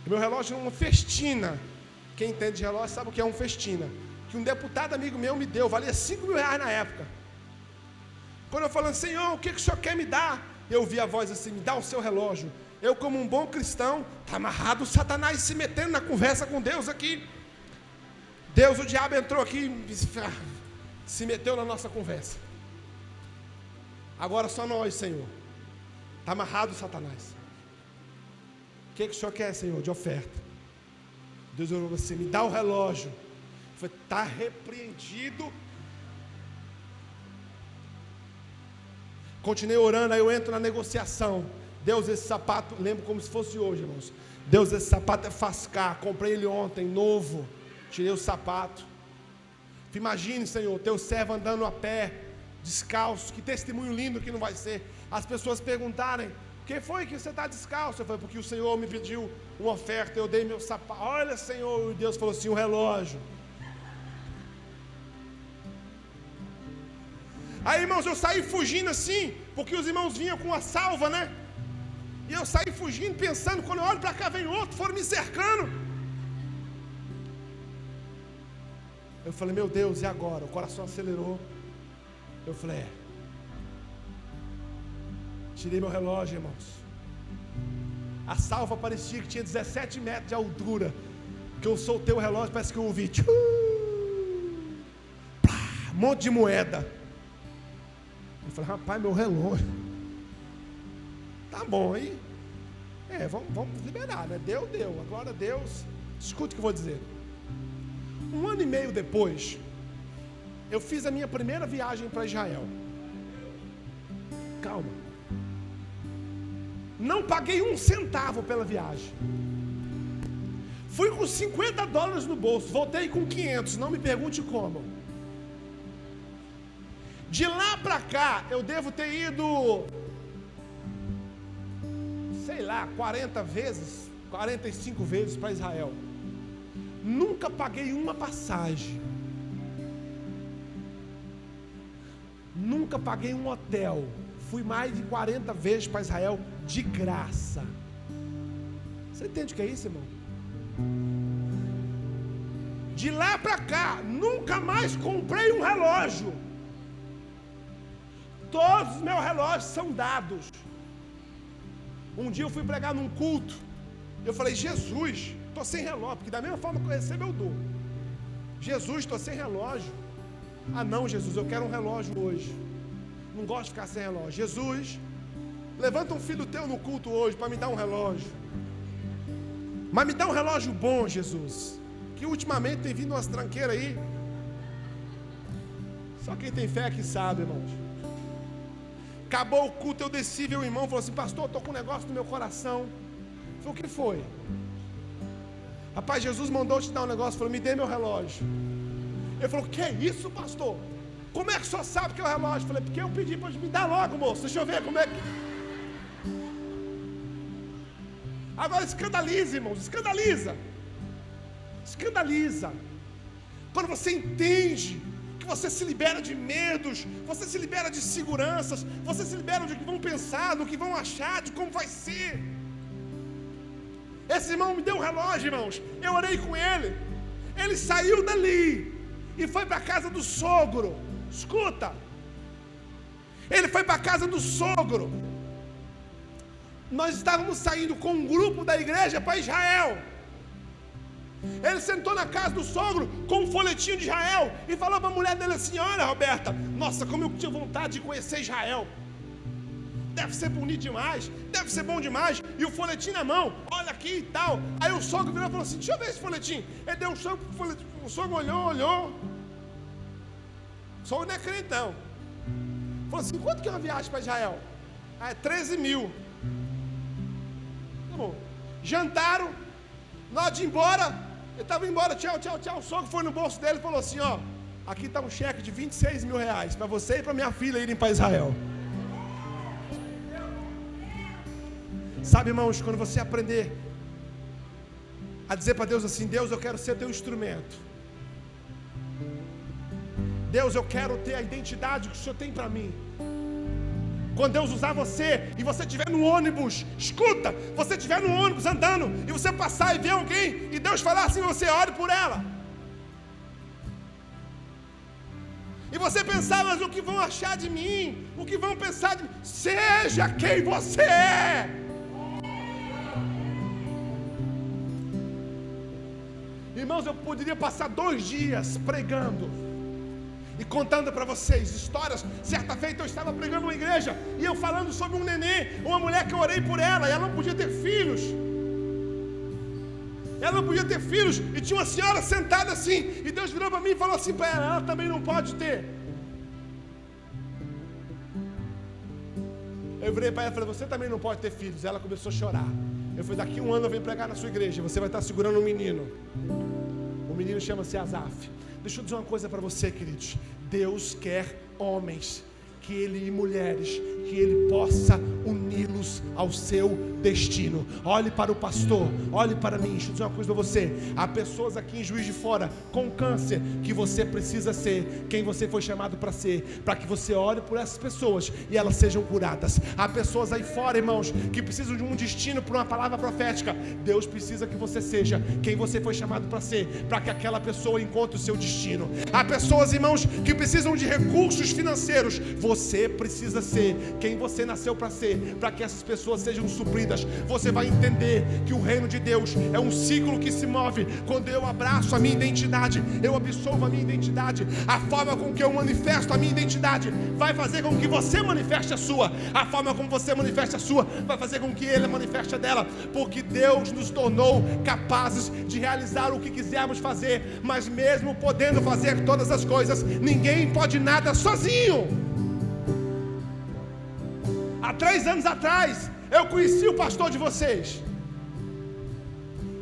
Meu relógio é uma festina. Quem entende de relógio sabe o que é um festina. Que um deputado amigo meu me deu, valia 5 mil reais na época. Quando eu falando, Senhor, o que, é que o Senhor quer me dar? Eu ouvi a voz assim: me dá o seu relógio. Eu, como um bom cristão, está amarrado Satanás se metendo na conversa com Deus aqui. Deus, o diabo entrou aqui e se meteu na nossa conversa. Agora só nós, Senhor. Está amarrado Satanás. O que, que o Senhor quer, Senhor, de oferta? Deus orou assim: me dá o relógio. Foi, está repreendido. Continuei orando, aí eu entro na negociação. Deus, esse sapato, lembro como se fosse hoje, irmãos. Deus, esse sapato é fascar. Comprei ele ontem, novo. Tirei o sapato. Imagine, Senhor, teu servo andando a pé, descalço, que testemunho lindo que não vai ser. As pessoas perguntarem, que foi que você está descalço? Eu falei, porque o Senhor me pediu uma oferta, eu dei meu sapato. Olha, Senhor, e Deus falou assim: o relógio. Aí, irmãos, eu saí fugindo assim, porque os irmãos vinham com a salva, né? Eu saí fugindo, pensando, quando eu olho para cá, vem outro, foram me cercando. Eu falei, meu Deus, e agora? O coração acelerou. Eu falei, é. Tirei meu relógio, irmãos. A salva parecia que tinha 17 metros de altura. Que eu soltei o relógio, parece que eu ouvi. Tchuu, plá, um monte de moeda. Eu falei, rapaz, meu relógio. Tá bom, aí. É, vamos, vamos liberar, né? Deu, deu. Agora Deus. Escute o que eu vou dizer. Um ano e meio depois, eu fiz a minha primeira viagem para Israel. Calma. Não paguei um centavo pela viagem. Fui com 50 dólares no bolso, voltei com 500, não me pergunte como. De lá para cá, eu devo ter ido, sei lá, 40 vezes, 45 vezes para Israel. Nunca paguei uma passagem. Nunca paguei um hotel. Fui mais de 40 vezes para Israel de graça. Você entende o que é isso, irmão? De lá para cá, nunca mais comprei um relógio. Todos os meus relógios são dados. Um dia eu fui pregar num culto. Eu falei, Jesus, estou sem relógio, porque da mesma forma que eu recebo, eu dou. Jesus, estou sem relógio. Ah, não, Jesus, eu quero um relógio hoje. Não gosto de ficar sem relógio. Jesus, Levanta um filho teu no culto hoje para me dar um relógio. Mas me dá um relógio bom, Jesus. Que ultimamente tem vindo umas tranqueiras aí. Só quem tem fé é que sabe, irmãos. Acabou o culto, eu desci, o irmão falou assim: Pastor, estou com um negócio no meu coração. Falei: O que foi? Rapaz, Jesus mandou te dar um negócio. Falou: Me dê meu relógio. Ele falou: Que é isso, pastor? Como é que só sabe que é o relógio? Eu falei: Porque eu pedi para me dar logo, moço. Deixa eu ver como é que. Agora escandaliza, irmãos, escandaliza. Escandaliza. Quando você entende que você se libera de medos, você se libera de seguranças, você se libera de que vão pensar, do que vão achar, de como vai ser. Esse irmão me deu um relógio, irmãos. Eu orei com ele. Ele saiu dali e foi para a casa do sogro. Escuta. Ele foi para a casa do sogro nós estávamos saindo com um grupo da igreja para Israel. Ele sentou na casa do sogro com um folhetinho de Israel e falou para a mulher dele assim: Olha, Roberta, nossa, como eu tinha vontade de conhecer Israel. Deve ser bonito demais, deve ser bom demais. E o folhetim na mão, olha aqui e tal. Aí o sogro virou e falou assim: Deixa eu ver esse folhetim. Ele deu um sogro, o sogro olhou, olhou. O sogro não é crentão. Falou assim: Quanto que é uma viagem para Israel? Ah, é 13 mil. Jantaram, na hora de ir embora, ele estava embora, tchau, tchau, tchau. O sogro foi no bolso dele e falou assim: Ó, aqui está um cheque de 26 mil reais para você e para minha filha irem para Israel. Sabe, irmãos, quando você aprender a dizer para Deus assim: Deus, eu quero ser teu instrumento. Deus, eu quero ter a identidade que o Senhor tem para mim. Quando Deus usar você e você estiver no ônibus, escuta, você estiver no ônibus andando e você passar e ver alguém e Deus falar assim, você ore por ela. E você pensar, mas o que vão achar de mim? O que vão pensar de mim? Seja quem você é. Irmãos, eu poderia passar dois dias pregando e contando para vocês histórias. Certa feita eu estava pregando uma igreja e eu falando sobre um neném, uma mulher que eu orei por ela, e ela não podia ter filhos. Ela não podia ter filhos, e tinha uma senhora sentada assim, e Deus virou para mim e falou assim para ela: ela também não pode ter. Eu virei para ela e falei: Você também não pode ter filhos. Ela começou a chorar. Eu falei: Daqui um ano eu venho pregar na sua igreja. Você vai estar segurando um menino. O menino chama-se Azaf. Deixa eu dizer uma coisa para você, queridos. Deus quer homens que ele e mulheres, que ele possa uni-los ao seu destino. Olhe para o pastor, olhe para mim. Deixa eu dizer uma coisa para você. Há pessoas aqui em Juiz de Fora com câncer que você precisa ser quem você foi chamado para ser, para que você ore por essas pessoas e elas sejam curadas. Há pessoas aí fora, irmãos, que precisam de um destino por uma palavra profética. Deus precisa que você seja quem você foi chamado para ser, para que aquela pessoa encontre o seu destino. Há pessoas, irmãos, que precisam de recursos financeiros. Você precisa ser quem você nasceu para ser, para que essas pessoas sejam supridas. Você vai entender que o reino de Deus é um ciclo que se move. Quando eu abraço a minha identidade, eu absolvo a minha identidade. A forma com que eu manifesto a minha identidade vai fazer com que você manifeste a sua. A forma como você manifesta a sua vai fazer com que ele manifeste a dela, porque Deus nos tornou capazes de realizar o que quisermos fazer, mas mesmo podendo fazer todas as coisas, ninguém pode nada sozinho. Há três anos atrás, eu conheci o pastor de vocês.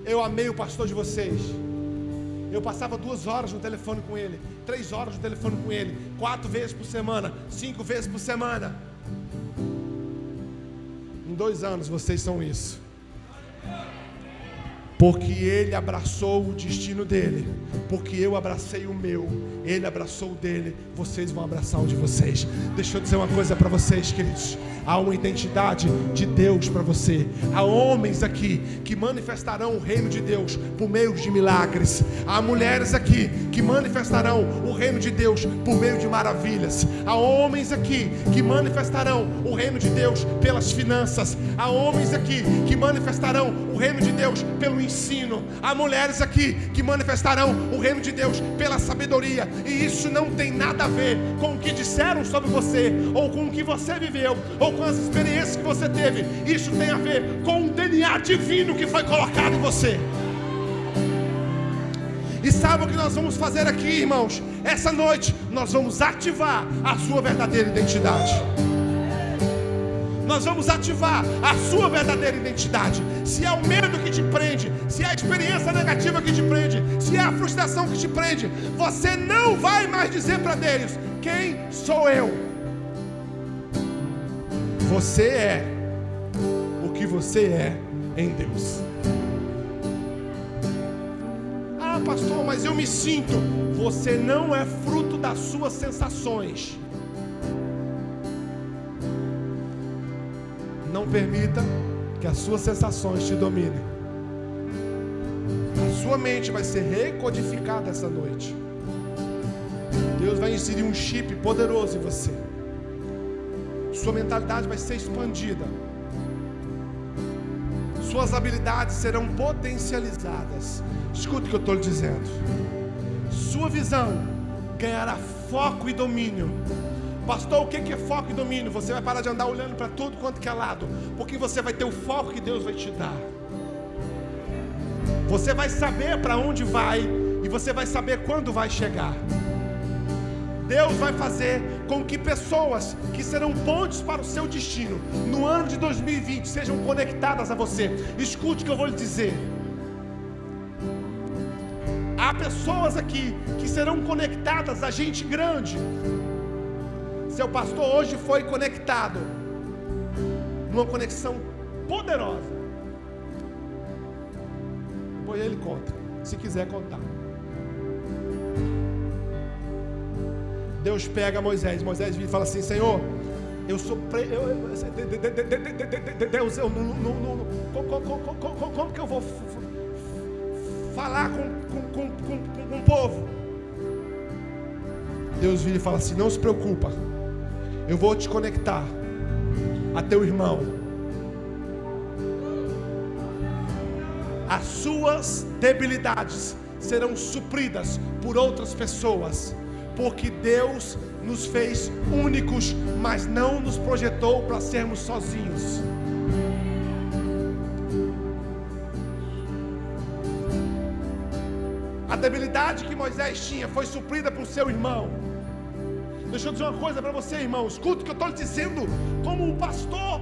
Eu amei o pastor de vocês. Eu passava duas horas no telefone com ele, três horas no telefone com ele, quatro vezes por semana, cinco vezes por semana. Em dois anos vocês são isso. Porque ele abraçou o destino dele, porque eu abracei o meu, ele abraçou o dele, vocês vão abraçar o de vocês. Deixa eu dizer uma coisa para vocês, queridos há uma identidade de Deus para você. Há homens aqui que manifestarão o reino de Deus por meio de milagres. Há mulheres aqui que manifestarão o reino de Deus por meio de maravilhas. Há homens aqui que manifestarão o reino de Deus pelas finanças. Há homens aqui que manifestarão o reino de Deus pelo ensino. Há mulheres aqui que manifestarão o reino de Deus pela sabedoria. E isso não tem nada a ver com o que disseram sobre você ou com o que você viveu ou com as experiências que você teve. Isso tem a ver com o DNA divino que foi colocado em você. E sabe o que nós vamos fazer aqui, irmãos? Essa noite nós vamos ativar a sua verdadeira identidade. Nós vamos ativar a sua verdadeira identidade. Se é o medo que te prende, se é a experiência negativa que te prende, se é a frustração que te prende, você não vai mais dizer para Deus: Quem sou eu? Você é o que você é em Deus. Ah, pastor, mas eu me sinto. Você não é fruto das suas sensações. Não permita que as suas sensações te dominem. A sua mente vai ser recodificada essa noite. Deus vai inserir um chip poderoso em você sua mentalidade vai ser expandida, suas habilidades serão potencializadas. Escuta o que eu estou lhe dizendo. Sua visão ganhará foco e domínio. Pastor, o que é foco e domínio? Você vai parar de andar olhando para tudo quanto que é lado, porque você vai ter o foco que Deus vai te dar. Você vai saber para onde vai e você vai saber quando vai chegar. Deus vai fazer com que pessoas que serão pontes para o seu destino no ano de 2020 sejam conectadas a você. Escute o que eu vou lhe dizer. Há pessoas aqui que serão conectadas a gente grande. Seu pastor hoje foi conectado numa conexão poderosa. Depois ele conta, se quiser contar. Deus pega Moisés. Moisés vira e fala assim: Senhor, eu sou. Pre... Eu, Deus, eu não, não, não, como que eu vou falar com, com, com, com, o povo? Deus vira e fala assim: Não se preocupa, eu vou te conectar a teu irmão. As suas debilidades serão supridas por outras pessoas porque Deus nos fez únicos, mas não nos projetou para sermos sozinhos. A debilidade que Moisés tinha foi suprida por seu irmão. Deixa eu dizer uma coisa para você, irmão. Escuta o que eu estou lhe dizendo, como um pastor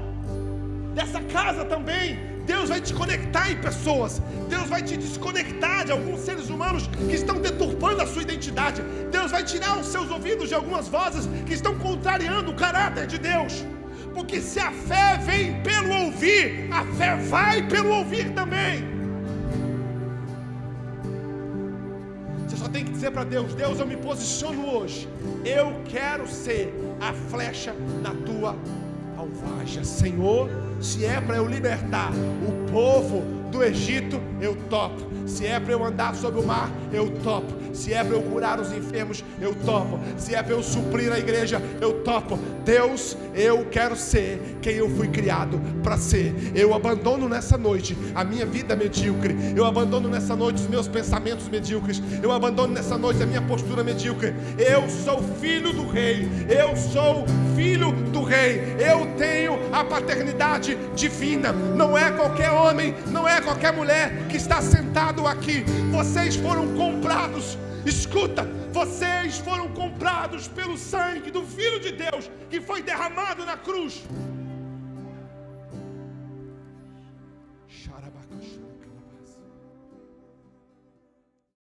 dessa casa também. Deus vai te conectar em pessoas. Deus vai te desconectar de alguns seres humanos que estão deturpando a sua identidade. Deus vai tirar os seus ouvidos de algumas vozes que estão contrariando o caráter de Deus. Porque se a fé vem pelo ouvir, a fé vai pelo ouvir também. Dizer para Deus: Deus, eu me posiciono hoje. Eu quero ser a flecha na tua alvaja, Senhor se é para eu libertar o povo do Egito, eu topo. Se é para eu andar sobre o mar, eu topo. Se é para eu curar os enfermos, eu topo. Se é para eu suprir a igreja, eu topo. Deus, eu quero ser quem eu fui criado para ser. Eu abandono nessa noite a minha vida medíocre. Eu abandono nessa noite os meus pensamentos medíocres. Eu abandono nessa noite a minha postura medíocre. Eu sou filho do rei. Eu sou filho do rei. Eu tenho a paternidade divina. Não é qualquer homem, não é qualquer mulher que está sentado aqui. Vocês foram comprados. Escuta, vocês foram comprados pelo sangue do Filho de Deus que foi derramado na cruz.